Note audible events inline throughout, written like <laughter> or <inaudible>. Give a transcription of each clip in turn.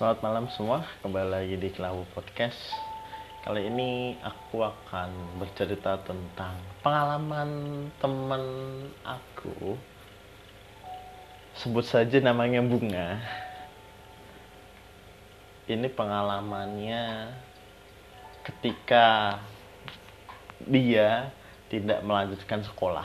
Selamat malam semua, kembali lagi di Kelabu Podcast. Kali ini aku akan bercerita tentang pengalaman teman aku. Sebut saja namanya Bunga. Ini pengalamannya ketika dia tidak melanjutkan sekolah.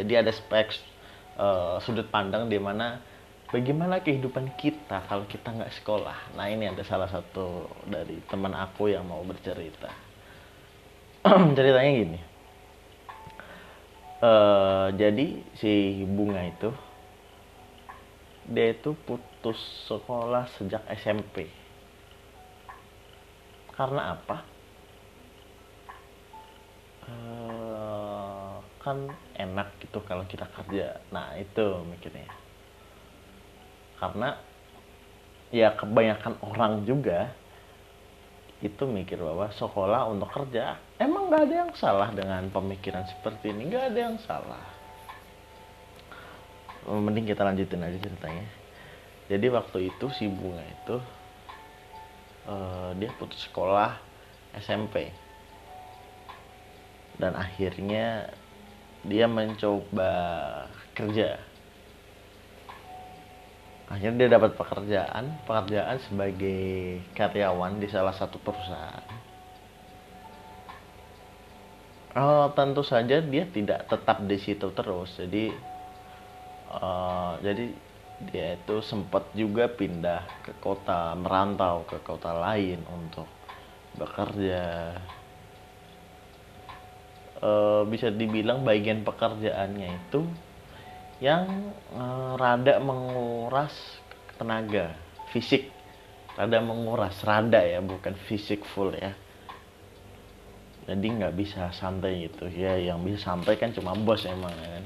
Jadi ada spek uh, sudut pandang di mana bagaimana kehidupan kita kalau kita nggak sekolah. Nah ini ada salah satu dari teman aku yang mau bercerita. <clears throat> Ceritanya gini. Uh, jadi si bunga itu dia itu putus sekolah sejak SMP. Karena apa? Uh, kan enak gitu kalau kita kerja. Nah itu mikirnya karena ya kebanyakan orang juga itu mikir bahwa sekolah untuk kerja emang gak ada yang salah dengan pemikiran seperti ini? Gak ada yang salah. Mending kita lanjutin aja ceritanya. Jadi waktu itu si bunga itu uh, dia putus sekolah SMP dan akhirnya dia mencoba kerja akhirnya dia dapat pekerjaan pekerjaan sebagai karyawan di salah satu perusahaan. Oh, tentu saja dia tidak tetap di situ terus. Jadi uh, jadi dia itu sempat juga pindah ke kota merantau ke kota lain untuk bekerja. Uh, bisa dibilang bagian pekerjaannya itu yang uh, rada menguras tenaga fisik. Rada menguras rada ya bukan fisik full ya. Jadi nggak bisa santai gitu. Ya yang bisa santai kan cuma bos emang kan.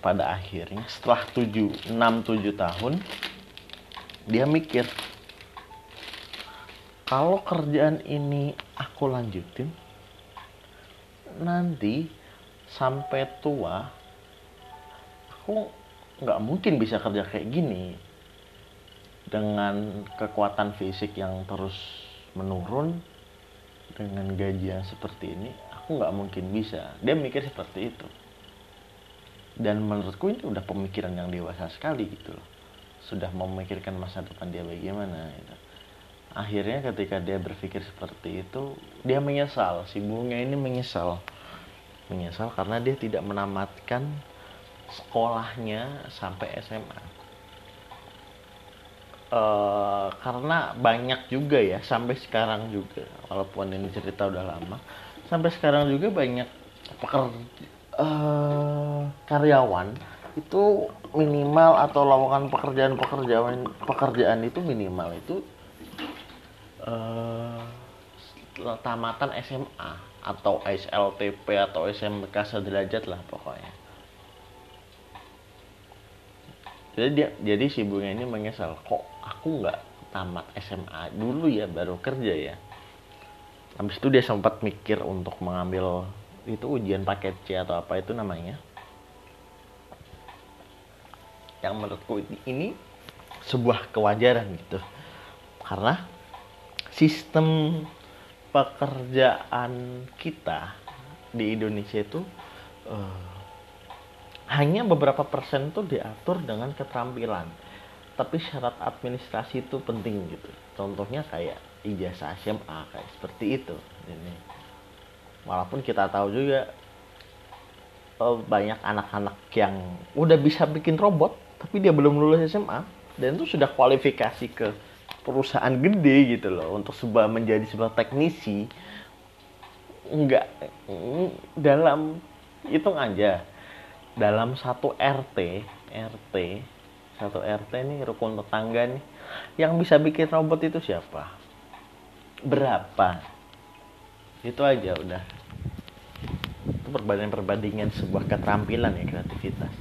Pada akhirnya setelah 7 6 7 tahun dia mikir kalau kerjaan ini aku lanjutin nanti sampai tua aku nggak mungkin bisa kerja kayak gini dengan kekuatan fisik yang terus menurun dengan gaji yang seperti ini aku nggak mungkin bisa. Dia mikir seperti itu. Dan menurutku ini udah pemikiran yang dewasa sekali gitu loh. Sudah memikirkan masa depan dia bagaimana gitu. akhirnya ketika dia berpikir seperti itu dia menyesal. Si bunga ini menyesal. Menyesal karena dia tidak menamatkan sekolahnya sampai SMA. Uh, eh, karena banyak juga ya sampai sekarang juga walaupun ini cerita udah lama sampai sekarang juga banyak pekerja uh, karyawan itu minimal atau lakukan pekerjaan-pekerjaan pekerjaan itu minimal itu uh, tamatan SMA atau SLTP atau SMK sederajat lah pokoknya jadi dia jadi si bunga ini menyesal kok aku nggak tamat SMA dulu ya baru kerja ya? Habis itu dia sempat mikir untuk mengambil itu ujian paket C atau apa itu namanya. Yang menurutku ini sebuah kewajaran gitu. Karena sistem pekerjaan kita di Indonesia itu uh, hanya beberapa persen tuh diatur dengan keterampilan. Tapi syarat administrasi itu penting gitu. Contohnya kayak ijazah SMA kayak seperti itu. Ini. Walaupun kita tahu juga oh, banyak anak-anak yang udah bisa bikin robot tapi dia belum lulus SMA dan itu sudah kualifikasi ke perusahaan gede gitu loh untuk sebuah menjadi sebuah teknisi. Enggak dalam hitung aja dalam satu RT RT satu RT nih rukun tetangga nih yang bisa bikin robot itu siapa? Berapa? Itu aja udah. Itu perbandingan perbandingan sebuah keterampilan ya kreativitas.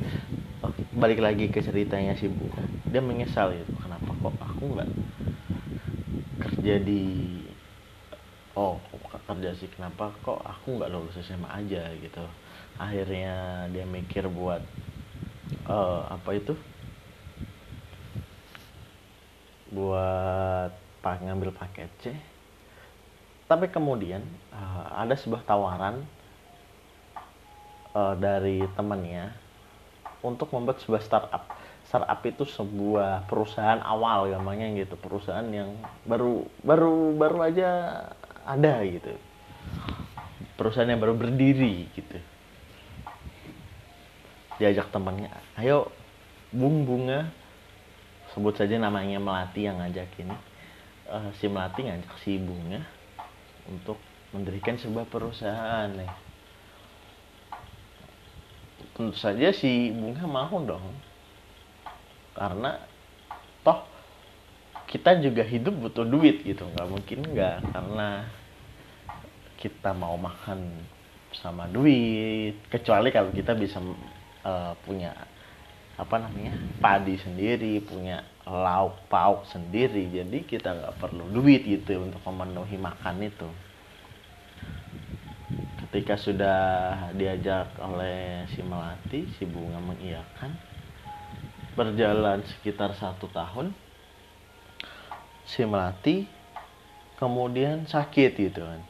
Oh, balik lagi ke ceritanya si bu. Dia menyesal itu kenapa kok aku nggak kerja di oh kerja sih? Kenapa kok aku nggak lulus SMA aja? Gitu akhirnya dia mikir buat uh, apa itu? Buat pak ngambil paket C. Tapi kemudian uh, ada sebuah tawaran uh, dari temannya untuk membuat sebuah startup. Startup itu sebuah perusahaan awal namanya gitu perusahaan yang baru baru baru aja ada gitu. Perusahaan yang baru berdiri gitu diajak temannya ayo bung bunga. Sebut saja namanya melati yang ngajak ini uh, si melati ngajak si bunga untuk mendirikan sebuah perusahaan nih. Tentu saja si bunga mau dong. Karena toh kita juga hidup butuh duit gitu. Nggak mungkin nggak karena kita mau makan sama duit. Kecuali kalau kita bisa uh, punya apa namanya padi sendiri punya lauk pauk sendiri. Jadi kita nggak perlu duit gitu untuk memenuhi makan itu. Ketika sudah diajak oleh si melati si bunga mengiyakan berjalan sekitar satu tahun si melati kemudian sakit gitu kan.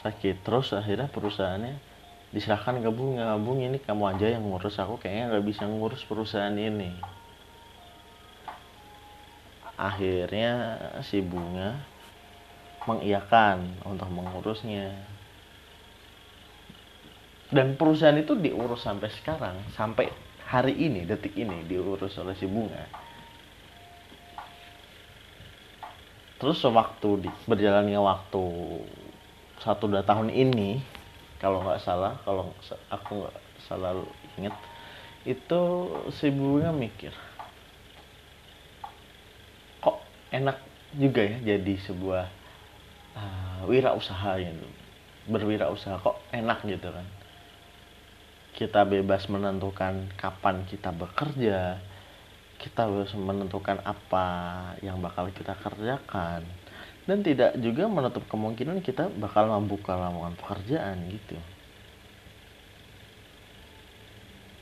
Sakit terus akhirnya perusahaannya diserahkan ke bunga bung ini kamu aja yang ngurus. Aku kayaknya nggak bisa ngurus perusahaan ini. Akhirnya si bunga mengiyakan untuk mengurusnya. Dan perusahaan itu diurus sampai sekarang sampai hari ini detik ini diurus oleh si bunga. Terus sewaktu di, berjalannya waktu satu dua tahun ini kalau nggak salah kalau aku nggak salah inget itu si bunga mikir kok enak juga ya jadi sebuah uh, wirausaha gitu berwirausaha kok enak gitu kan? Kita bebas menentukan kapan kita bekerja kita harus menentukan apa yang bakal kita kerjakan dan tidak juga menutup kemungkinan kita bakal membuka lowongan pekerjaan gitu.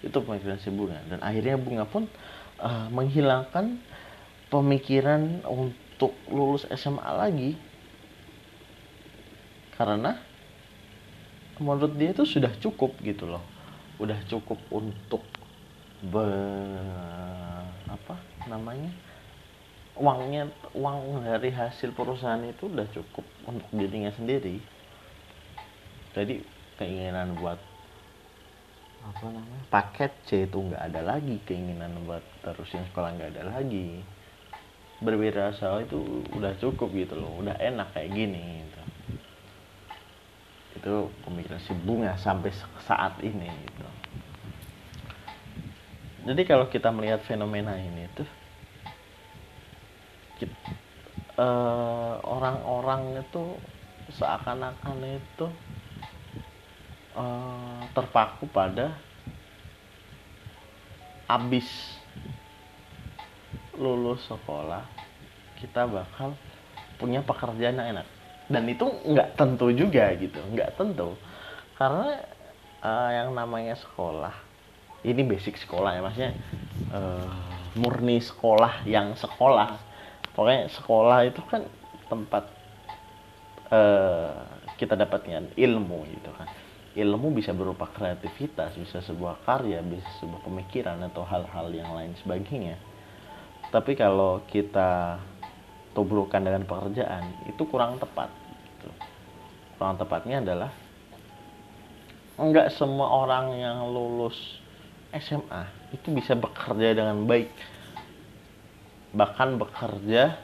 Itu pemikiran si bunga. Dan akhirnya bunga pun uh, menghilangkan pemikiran untuk lulus SMA lagi. Karena menurut dia itu sudah cukup gitu loh. Udah cukup untuk be apa namanya uangnya uang dari hasil perusahaan itu udah cukup untuk dirinya sendiri. Jadi keinginan buat apa namanya paket C itu nggak ada lagi. Keinginan buat terusin sekolah nggak ada lagi. Berwirausaha itu udah cukup gitu loh. Udah enak kayak gini gitu. Itu pemikiran si bunga sampai saat ini gitu. jadi kalau kita melihat fenomena ini tuh uh, orang-orang itu seakan-akan itu uh, terpaku pada habis lulus sekolah kita bakal punya pekerjaan yang enak. Dan itu nggak tentu juga gitu nggak tentu. Karena uh, yang namanya sekolah ini basic sekolah ya maksudnya uh, murni sekolah yang sekolah pokoknya sekolah itu kan tempat uh, kita dapatnya ilmu gitu kan. Ilmu bisa berupa kreativitas bisa sebuah karya bisa sebuah pemikiran atau hal-hal yang lain sebagainya. Tapi kalau kita tubrukan dengan pekerjaan itu kurang tepat kurang tepatnya adalah enggak semua orang yang lulus SMA itu bisa bekerja dengan baik bahkan bekerja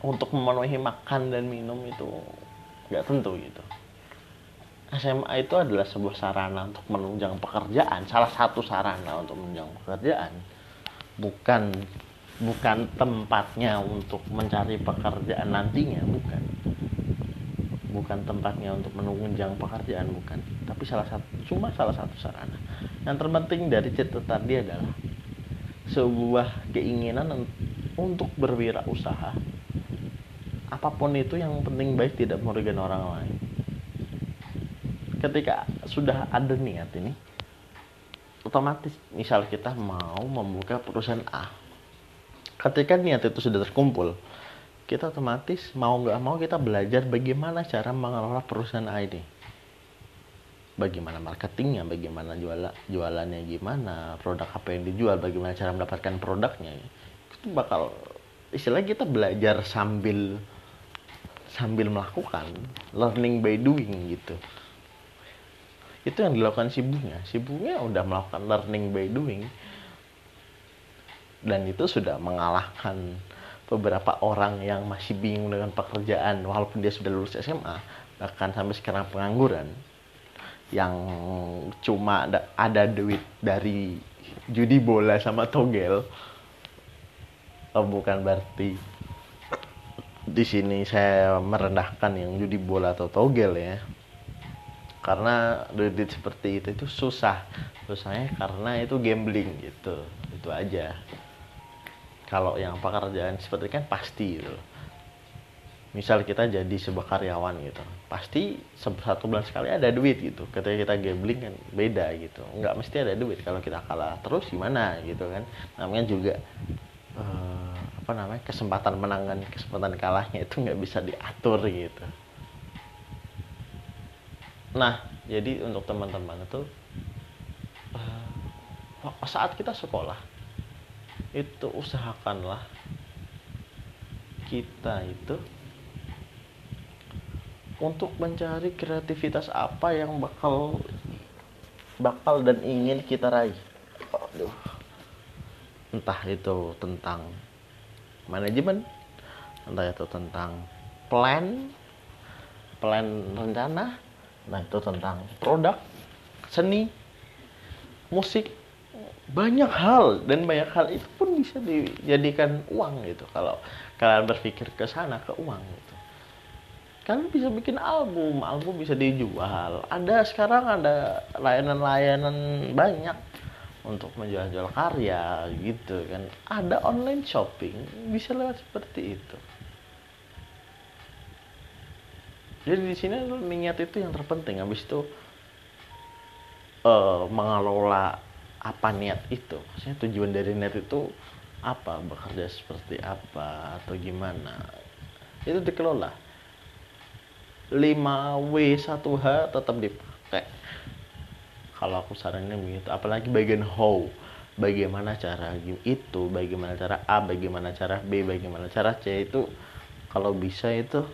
untuk memenuhi makan dan minum itu nggak tentu gitu. SMA itu adalah sebuah sarana untuk menunjang pekerjaan salah satu sarana untuk menunjang pekerjaan. Bukan bukan tempatnya untuk mencari pekerjaan nantinya bukan. Bukan tempatnya untuk menunjang pekerjaan bukan. Tapi salah satu cuma salah satu sarana. Yang terpenting dari cerita tadi adalah sebuah keinginan untuk berwirausaha. Apa pun itu yang penting baik tidak merugikan orang lain. Ketika sudah ada niat ini otomatis misal kita mau membuka perusahaan A ketika niat itu sudah terkumpul kita otomatis mau nggak mau kita belajar bagaimana cara mengelola perusahaan ID bagaimana marketingnya bagaimana jualan jualannya gimana produk apa yang dijual bagaimana cara mendapatkan produknya. Itu bakal istilahnya kita belajar sambil sambil melakukan learning by doing gitu. Itu yang dilakukan si bunga. Si bunga udah melakukan learning by doing. Dan itu sudah mengalahkan beberapa orang yang masih bingung dengan pekerjaan walaupun dia sudah lulus SMA bahkan sampai sekarang pengangguran yang cuma ada, duit dari judi bola sama togel. Oh, bukan berarti di sini saya merendahkan yang judi bola atau togel ya. Karena duit seperti itu itu susah. Susahnya karena itu gambling gitu. Itu aja. Kalau yang pekerjaan seperti kan pasti gitu misal kita jadi sebuah karyawan gitu pasti satu bulan sekali ada duit gitu. Ketika kita gambling kan beda gitu. Nggak mesti ada duit. Kalau kita kalah terus gimana gitu kan. Namanya juga uh, apa namanya kesempatan menangan kesempatan kalahnya itu nggak bisa diatur gitu. Nah jadi untuk teman-teman itu uh, saat kita sekolah itu usahakanlah kita itu untuk mencari kreativitas apa yang bakal bakal dan ingin kita raih. Entah itu tentang manajemen, entah itu tentang plan, plan rencana, nah itu tentang produk, seni, musik, banyak hal. Dan banyak hal itu pun bisa dijadikan uang gitu. Kalau kalian berpikir ke sana ke uang. gitu kalian bisa bikin album album bisa dijual. Ada sekarang ada layanan-layanan banyak untuk menjual-jual karya gitu kan. Ada online shopping bisa lewat seperti itu. Jadi di sini niat itu yang terpenting. Habis itu uh, mengelola apa niat itu. Maksudnya tujuan dari niat itu apa? Bekerja seperti apa atau gimana? Itu dikelola 5W 1H tetap dipakai kalau aku sarannya begitu. Apalagi bagian how. Bagaimana cara itu bagaimana cara A bagaimana cara B bagaimana cara C itu kalau bisa itu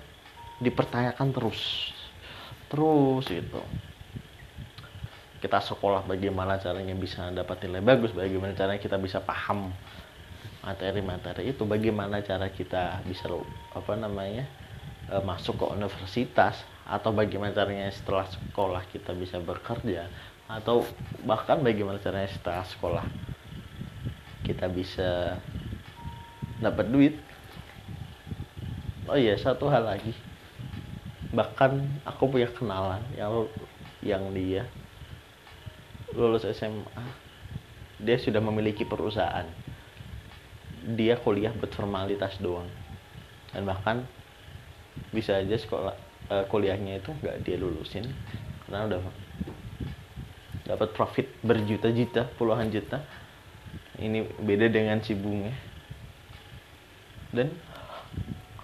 dipertanyakan terus. Terus itu kita sekolah bagaimana caranya bisa dapat nilai bagus bagaimana caranya kita bisa paham materi-materi itu bagaimana cara kita bisa apa namanya e, masuk ke universitas atau bagaimana caranya setelah sekolah kita bisa bekerja atau bahkan bagaimana caranya setelah sekolah kita bisa dapat duit. Oh iya satu hal lagi. Bahkan aku punya kenalan yang yang dia lulus SMA dia sudah memiliki perusahaan. Dia kuliah buat formalitas doang. Dan bahkan bisa aja sekolah uh, kuliahnya itu nggak dia lulusin karena udah dapat profit berjuta-juta puluhan juta. Ini beda dengan si bunga dan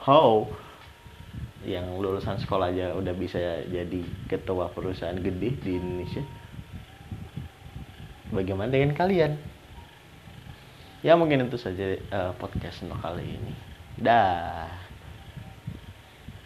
how yang lulusan sekolah aja udah bisa jadi ketua perusahaan gede di Indonesia? Bagaimana dengan kalian? Ya mungkin itu saja uh, podcast untuk kali ini. Dah